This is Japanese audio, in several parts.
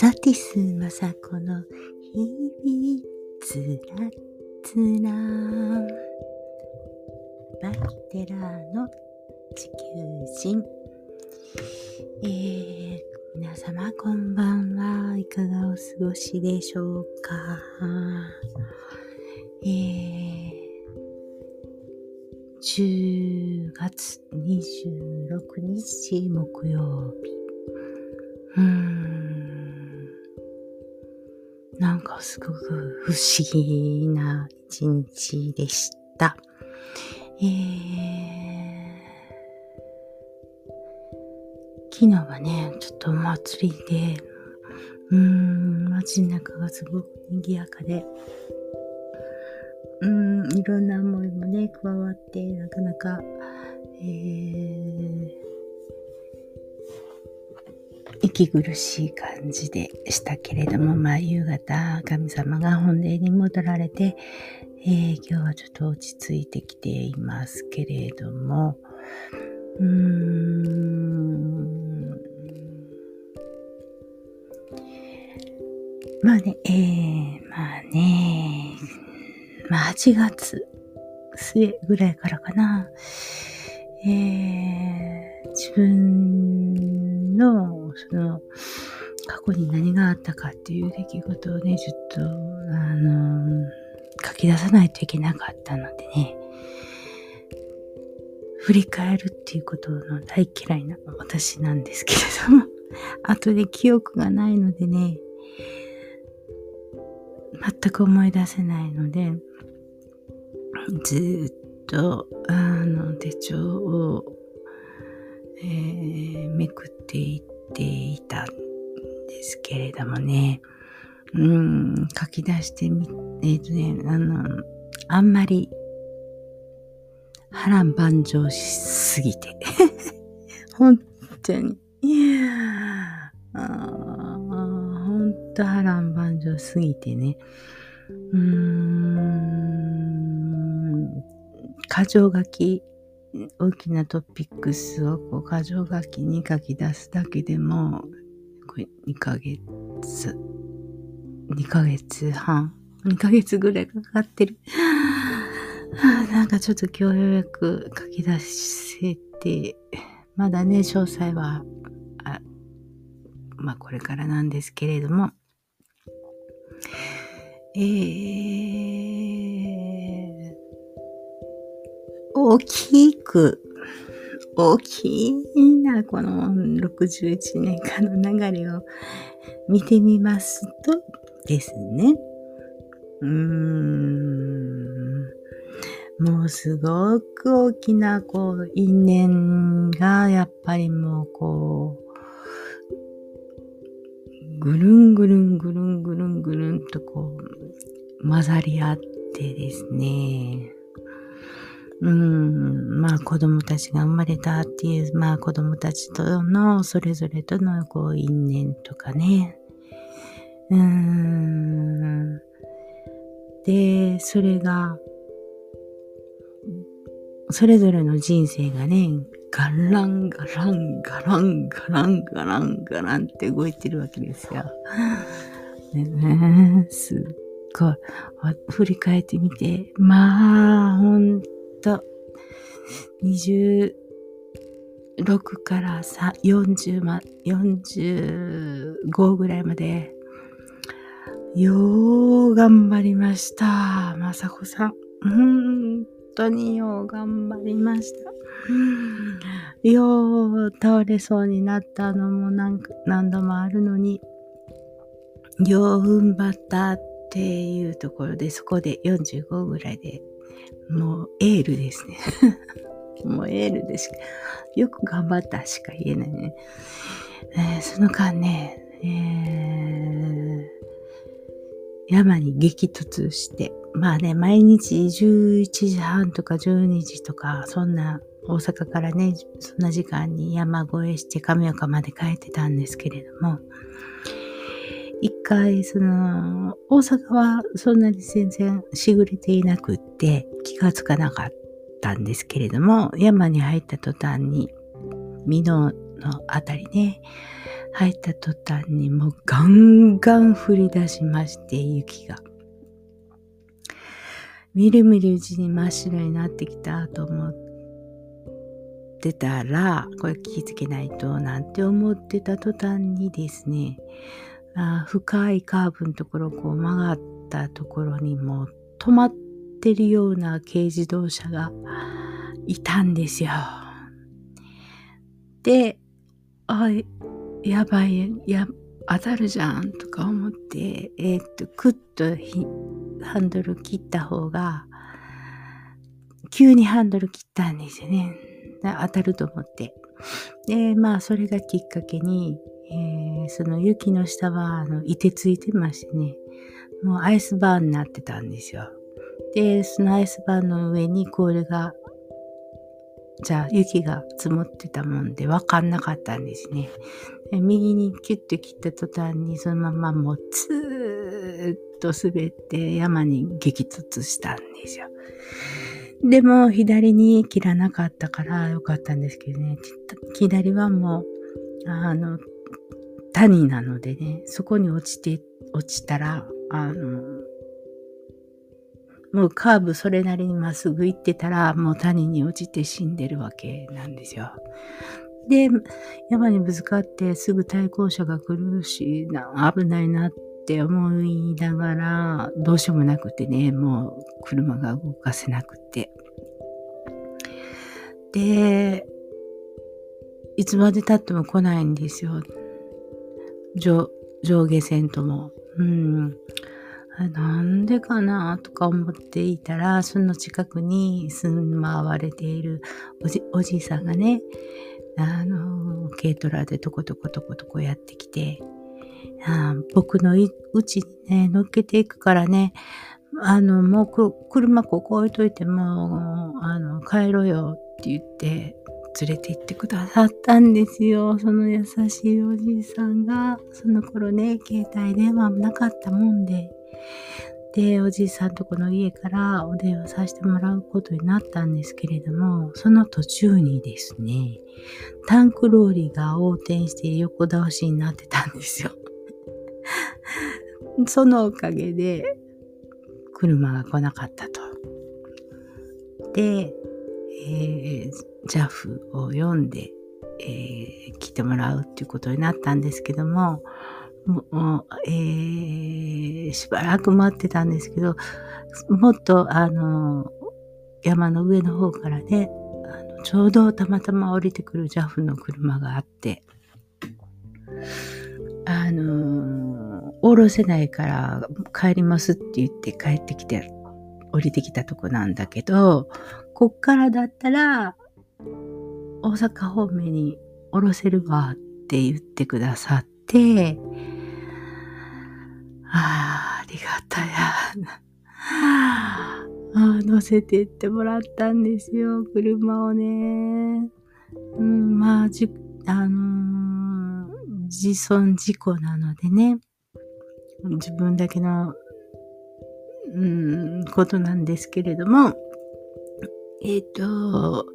サティスマサコの日々つらつらバキテラの地球人。えー、皆様こんばんはいかがお過ごしでしょうか。えー、10月26日木曜日。うん。かすごく不思議な一日でした。えー、昨日はね、ちょっとお祭りで、うーん、街の中がすごく賑やかで、うん、いろんな思いもね、加わって、なかなか、えー、息苦しい感じでしたけれども、まあ、夕方、神様が本殿に戻られて、えー、今日はちょっと落ち着いてきていますけれども、うーん、まあね、えー、まあね、まあ8月末ぐらいからかな、えー、自分のその、過去に何があったかっていう出来事をね、ちょっと、あの、書き出さないといけなかったのでね、振り返るっていうことの大嫌いな私なんですけれども、後で記憶がないのでね、全く思い出せないので、ずっと、あの、手帳を、えー、めくっていっていたんですけれどもね、うん、書き出してみ、えっ、ー、とね、あの、あんまり波乱万丈しすぎて。本当に。本当波乱万丈すぎてね。うーん、箇条書き大きなトピックスをこう箇条書きに書き出すだけでも、これ2ヶ月、2ヶ月半、2ヶ月ぐらいかかってる。なんかちょっと今日ようやく書き出せて、まだね、詳細は、あまあこれからなんですけれども、えー、大きく、大きいなこの61年間の流れを見てみますとですね、うーん、もうすごく大きなこう因縁がやっぱりもうこう、ぐるんぐるんぐるんぐるんぐるんとこう混ざり合ってですね、うん、まあ子供たちが生まれたっていう、まあ子供たちとのそれぞれとのこう因縁とかね。うん。で、それが、それぞれの人生がね、ガランガランガランガランガランガランって動いてるわけですよ。ね、すっごい。振り返ってみて、まあ、ほんと、26から40ま、45ぐらいまで、よう頑張りました。まさこさん。本当によう頑張りました。よう倒れそうになったのも何何度もあるのに、よう踏ん張ったっていうところで、そこで45ぐらいでもうエールですね。もうエールでしか、よく頑張ったしか言えないね。えー、その間ね、えー、山に激突して、まあね、毎日11時半とか12時とか、そんな大阪からね、そんな時間に山越えして亀岡まで帰ってたんですけれども、一回、その、大阪はそんなに全然しぐれていなくって気がつかなかったんですけれども、山に入った途端に、美濃のあたりね、入った途端にもうガンガン降り出しまして、雪が。みるみるうちに真っ白になってきたと思ってたら、これ気づけないとなんて思ってた途端にですね、あ深いカーブのところこう曲がったところにも止まってるような軽自動車がいたんですよ。で、あ、やばい、や、当たるじゃんとか思って、えー、っと、クッとハンドル切った方が、急にハンドル切ったんですよね。当たると思って。で、まあ、それがきっかけに、えー、その雪の下は、あの、いてついてましてね、もうアイスバーンになってたんですよ。で、そのアイスバーンの上に氷がじゃあ雪が積もってたもんで分かんなかったんですねで。右にキュッと切った途端にそのままもうツーッと滑って山に激突したんですよ。でも左に切らなかったからよかったんですけどね。左はもう、あの、谷なのでね、そこに落ちて、落ちたら、あの、もうカーブそれなりにまっすぐ行ってたら、もう谷に落ちて死んでるわけなんですよ。で、山にぶつかってすぐ対向車が来るし、危ないなって思いながら、どうしようもなくてね、もう車が動かせなくて。で、いつまで経っても来ないんですよ。上下線とも。うん。なんでかなとか思っていたら、その近くに住まわれているおじおじいさんがね、あの、軽トラでトコトコトコトコやってきて、あ僕のうちにね、乗っけていくからね、あの、もう車ここ置いといても、あの、帰ろうよって言って、連れて行ってくださったんですよ。その優しいおじいさんが、その頃ね、携帯電話もなかったもんで、で、おじいさんとこの家からお電話させてもらうことになったんですけれども、その途中にですね、タンクローリーが横転して横倒しになってたんですよ。そのおかげで、車が来なかったと。で、え、JAF を読んで、えー、来てもらうっていうことになったんですけども、もう、えー、しばらく待ってたんですけど、もっと、あの、山の上の方からね、あのちょうどたまたま降りてくる JAF の車があって、あの、降ろせないから帰りますって言って帰ってきて、降りてきたとこなんだけど、こっからだったら、大阪方面に降ろせるわって言ってくださって、ああ、ありがたや。あ乗せてってもらったんですよ、車をね。うん、まあ、じ、あのー、自損事故なのでね、自分だけの、うん、ことなんですけれども、えっ、ー、と、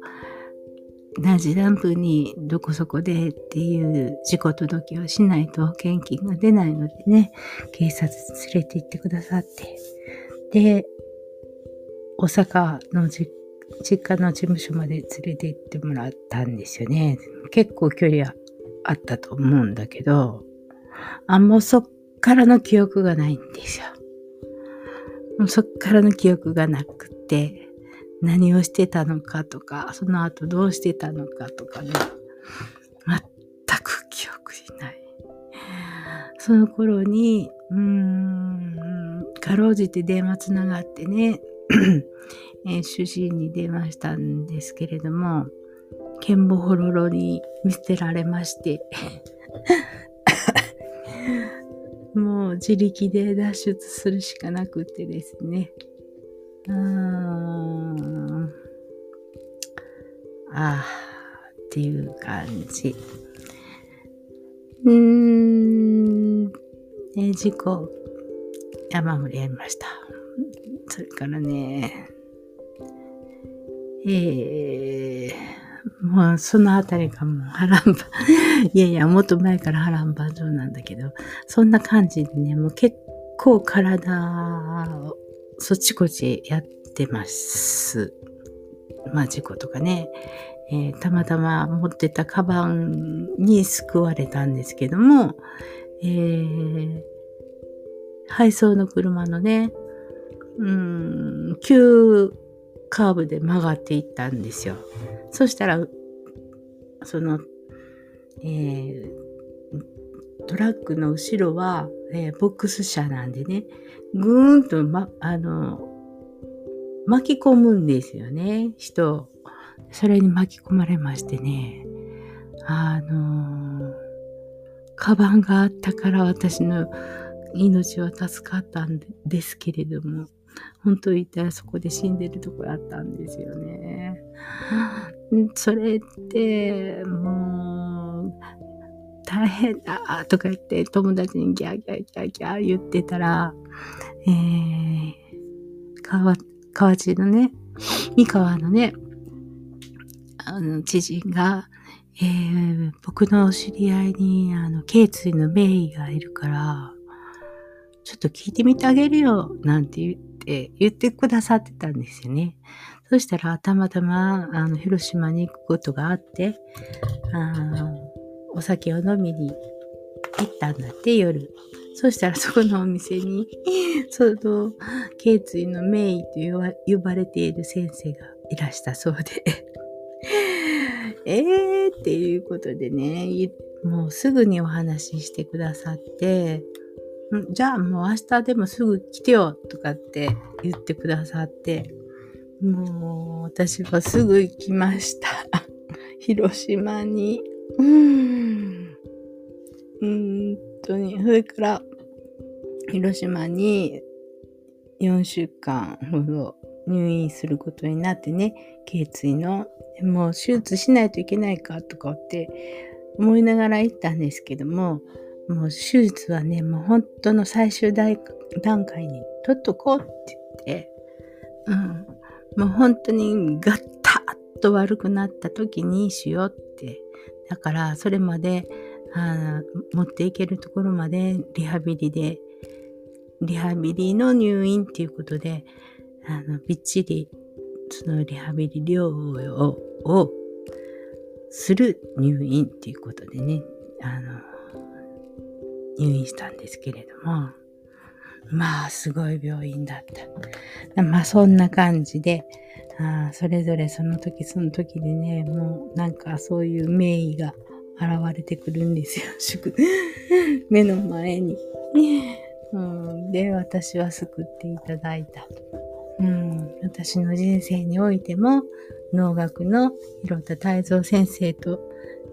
同じランプにどこそこでっていう事故届をしないと保険金が出ないのでね、警察連れて行ってくださって。で、大阪の実家の事務所まで連れて行ってもらったんですよね。結構距離はあったと思うんだけど、あ、もうそっからの記憶がないんですよ。もうそっからの記憶がなくて、何をしてたのかとか、その後どうしてたのかとかね、全く記憶にない。その頃に、うーん、かろうじて電話つながってね、えー、主人に電話したんですけれども、ケンボホロロに見捨てられまして もう自力で脱出するしかなくてですね。うーん。ああ、っていう感じ。うーん。ね、事故、山盛りやりました。それからね、えー、もうそのあたりがもう波乱万、いやいや、もっと前から波乱万丈なんだけど、そんな感じでね、もう結構体そっちこっちやってます。まあ事故とかね、えー、たまたま持ってたカバンに救われたんですけども、えー、配送の車のね、うん、急カーブで曲がっていったんですよ。そしたら、その、えー、トラックの後ろは、えー、ボックス車なんでね、ぐーんと、ま、あの、巻き込むんですよね、人それに巻き込まれましてね、あの、カバンがあったから私の命は助かったんですけれども、本当言ったらそこで死んでるとこやったんですよね。それって、もう、大変だとか言って友達にギャーギャーギャーギャー言ってたら、えー、川、川地のね、三河のね、あの、知人が、えー、僕の知り合いに、あの、頸椎の名医がいるから、ちょっと聞いてみてあげるよ、なんて言って、言ってくださってたんですよね。そしたら、たまたま、あの、広島に行くことがあって、あお酒を飲みに行ったんだって、夜。そしたらそこのお店に、その、頸椎の名医と呼ばれている先生がいらしたそうで えーっていうことでね、もうすぐにお話ししてくださって、じゃあもう明日でもすぐ来てよとかって言ってくださって、もう私はすぐ行きました。広島に。うーん。本当に。それから、広島に4週間ほど入院することになってね、頸椎の、もう手術しないといけないかとかって思いながら行ったんですけども、もう手術はね、もう本当の最終段階に取っとこうって言って、うん、もう本当にガッタッと悪くなった時にしようっ。だからそれまであ持っていけるところまでリハビリで、リハビリの入院っていうことで、あの、びっちり、そのリハビリ療養をする入院っていうことでね、あの、入院したんですけれども、まあ、すごい病院だった。まあ、そんな感じで、あそれぞれその時その時でね、もうなんかそういう名医が現れてくるんですよ。目の前に。うん、で、私は救っていただいた。うん、私の人生においても、農学の広田泰造先生と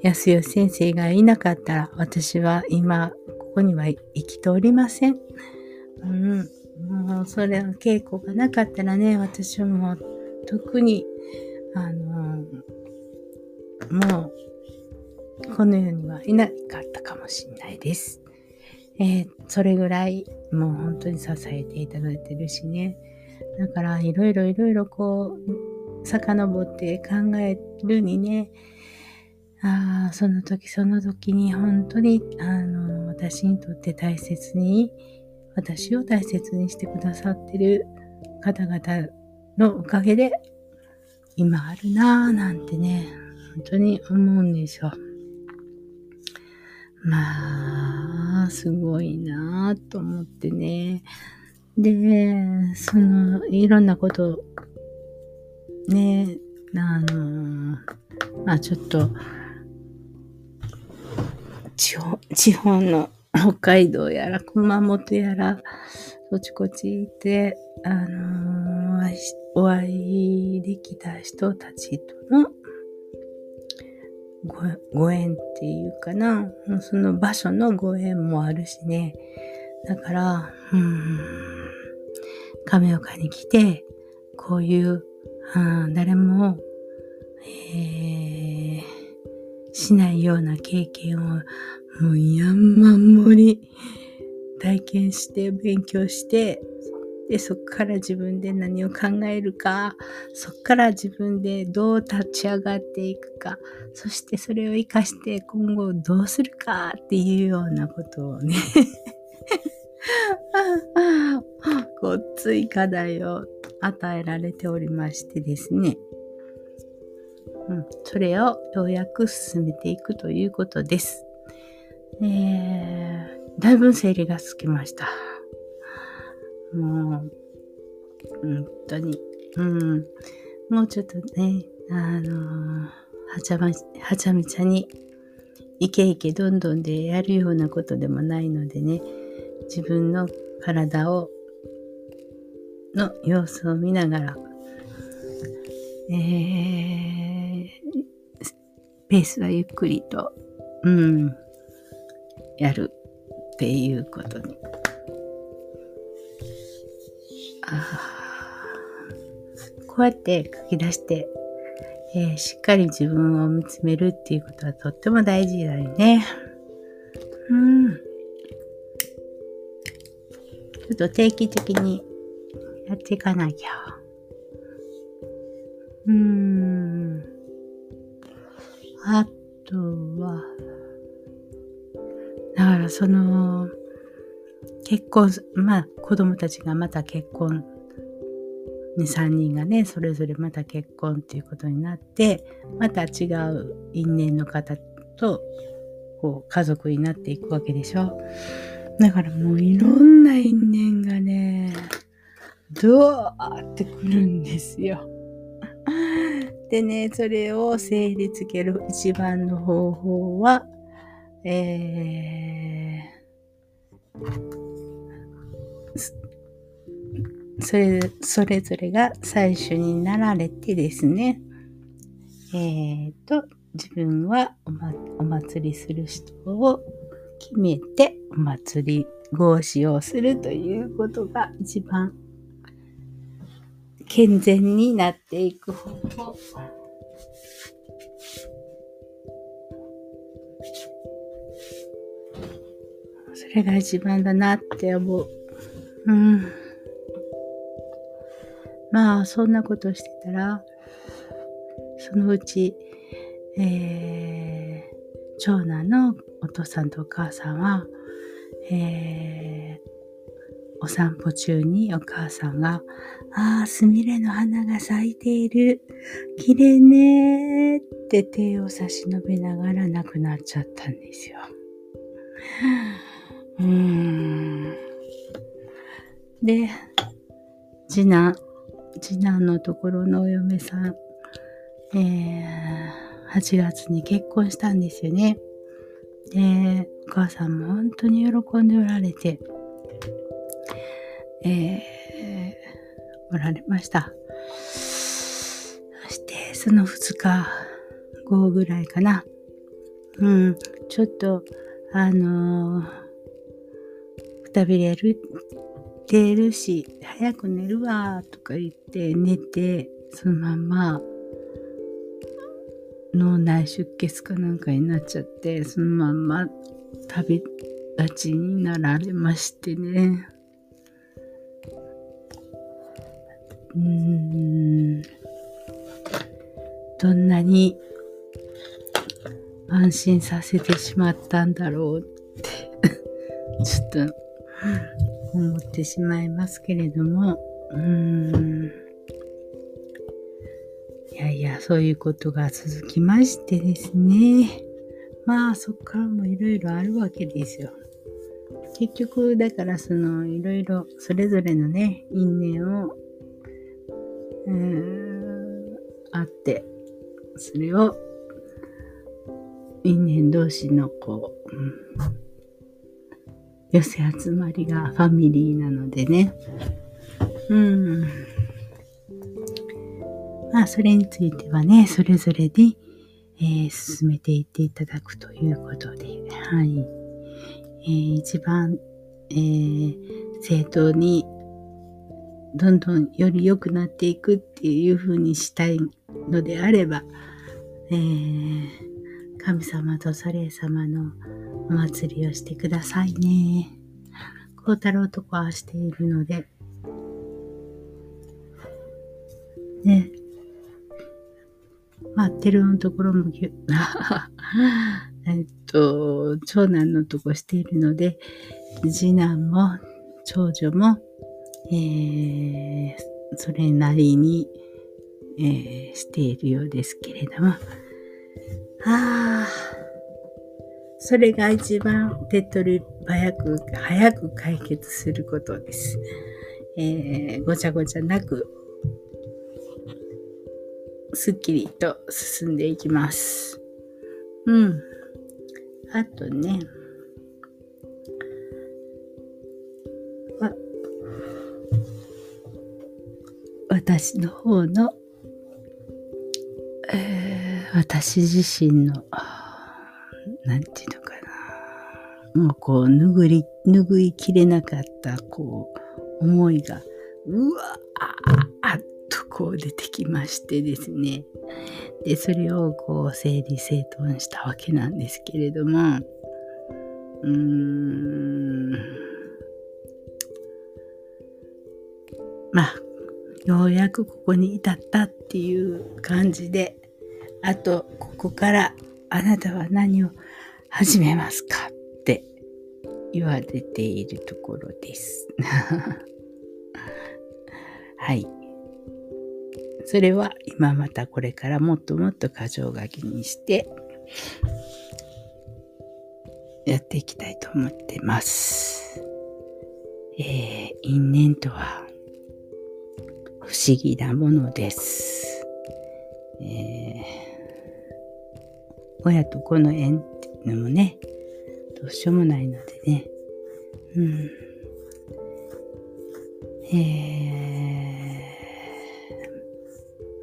安吉先生がいなかったら、私は今、ここには生きておりません。うん、もう、それの稽古がなかったらね、私はもう、特に、あのもう、この世にはいなかったかもしれないです。えー、それぐらい、もう本当に支えていただいてるしね。だからいろいろいろいろこう、遡って考えるにね、ああ、その時その時に本当に、あの、私にとって大切に、私を大切にしてくださってる方々のおかげで、今あるなぁなんてね、本当に思うんですよ。まあ、すごいなぁと思ってね。で、その、いろんなこと、ね、あの、まあちょっと、地方、地方の北海道やら熊本やら、そちこち行って、あのー、お会いできた人たちとのご縁っていうかな、その場所のご縁もあるしね。だから、うん、亀岡に来て、こういう、うん、誰も、えー、しないような経験を、もう山盛り。体験して、勉強して、で、そこから自分で何を考えるか、そこから自分でどう立ち上がっていくか、そしてそれを活かして今後どうするか。っていうようなことをね。ごっつい課題を与えられておりましてですね。うん、それをようやく進めていくということです。えー、だいぶ整理がつきました。もう、本当に、うん、もうちょっとね、あのー、はちゃま、はちゃめちゃに、いけいけどんどんでやるようなことでもないのでね、自分の体を、の様子を見ながら、えー、ペースはゆっくりと、うん、やるっていうことにああこうやって書き出して、えー、しっかり自分を見つめるっていうことはとっても大事だよね。うん。ちょっと定期的にやっていかなきゃ。うーん。あとは、からその、結婚、まあ子供たちがまた結婚、2、3人がね、それぞれまた結婚っていうことになって、また違う因縁の方と、こう家族になっていくわけでしょ。だからもういろんな因縁がね、ドワーってくるんですよ。でね、それを整理つける一番の方法は、えー、それ、それぞれが最初になられてですね、えっ、ー、と、自分はお,、ま、お祭りする人を決めてお祭り合祀をするということが一番健全になっていく方法。それが一番だなって思う。うん。まあ、そんなことしてたら、そのうち、えー、長男のお父さんとお母さんは、えー、お散歩中にお母さんが、ああ、すみれの花が咲いている。綺麗ねーって手を差し伸べながら亡くなっちゃったんですよ。うん。で、次男、次男のところのお嫁さん、えー、8月に結婚したんですよね。で、お母さんも本当に喜んでおられて、えー、おられました。そして、その2日後ぐらいかな。うん、ちょっと、あのー、たびれるてるし、早く寝るわ、とか言って寝て、そのまま、脳内出血かなんかになっちゃって、そのまま旅立ちになられましてね。うん。どんなに安心させてしまったんだろうって ちょっと思ってしまいますけれども、うーん。いやいや、そういうことが続きましてですね。まあ、そこからもいろいろあるわけですよ。結局、だからその、いろいろ、それぞれのね、因縁を、うーん、あって、それを、因縁同士のこう、うん寄せ集まりがファミリーなのでね。うん。まあ、それについてはね、それぞれで、えー、進めていっていただくということで、はい。えー、一番、えー、正当に、どんどんより良くなっていくっていう風にしたいのであれば、えー、神様とそれ様のお祭りをしてくださいね。孝太郎とこはしているので、ね。まあ、テルのところも、えっと、長男のとこしているので、次男も長女も、えー、それなりに、えー、しているようですけれども、ああ、それが一番手っ取り早く、早く解決することです。えー、ごちゃごちゃなく、すっきりと進んでいきます。うん。あとね、私の方の、えー、私自身の、なんていうのかな。もうこう、拭い、拭いきれなかった、こう、思いが、うわあっとこう出てきましてですね。で、それをこう、整理整頓したわけなんですけれども、うーん、まあ、ようやくここに至ったっていう感じで、あと、ここからあなたは何を始めますかって言われているところです。はい。それは今またこれからもっともっと過剰書きにしてやっていきたいと思ってます。えー、因縁とは不思議なものです。えー、親と子の縁のもね、どうしようもないのでね。うん。え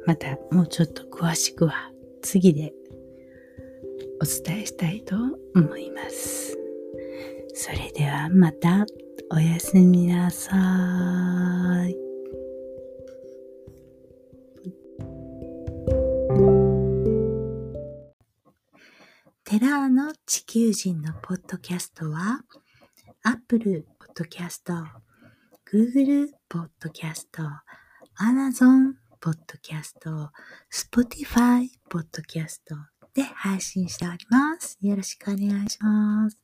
ー、またもうちょっと詳しくは次でお伝えしたいと思います。それではまたおやすみなさい。ラーの地球人のポッドキャストは、Apple Podcast、Google Podcast、Amazon Podcast、Spotify Podcast で配信しております。よろしくお願いします。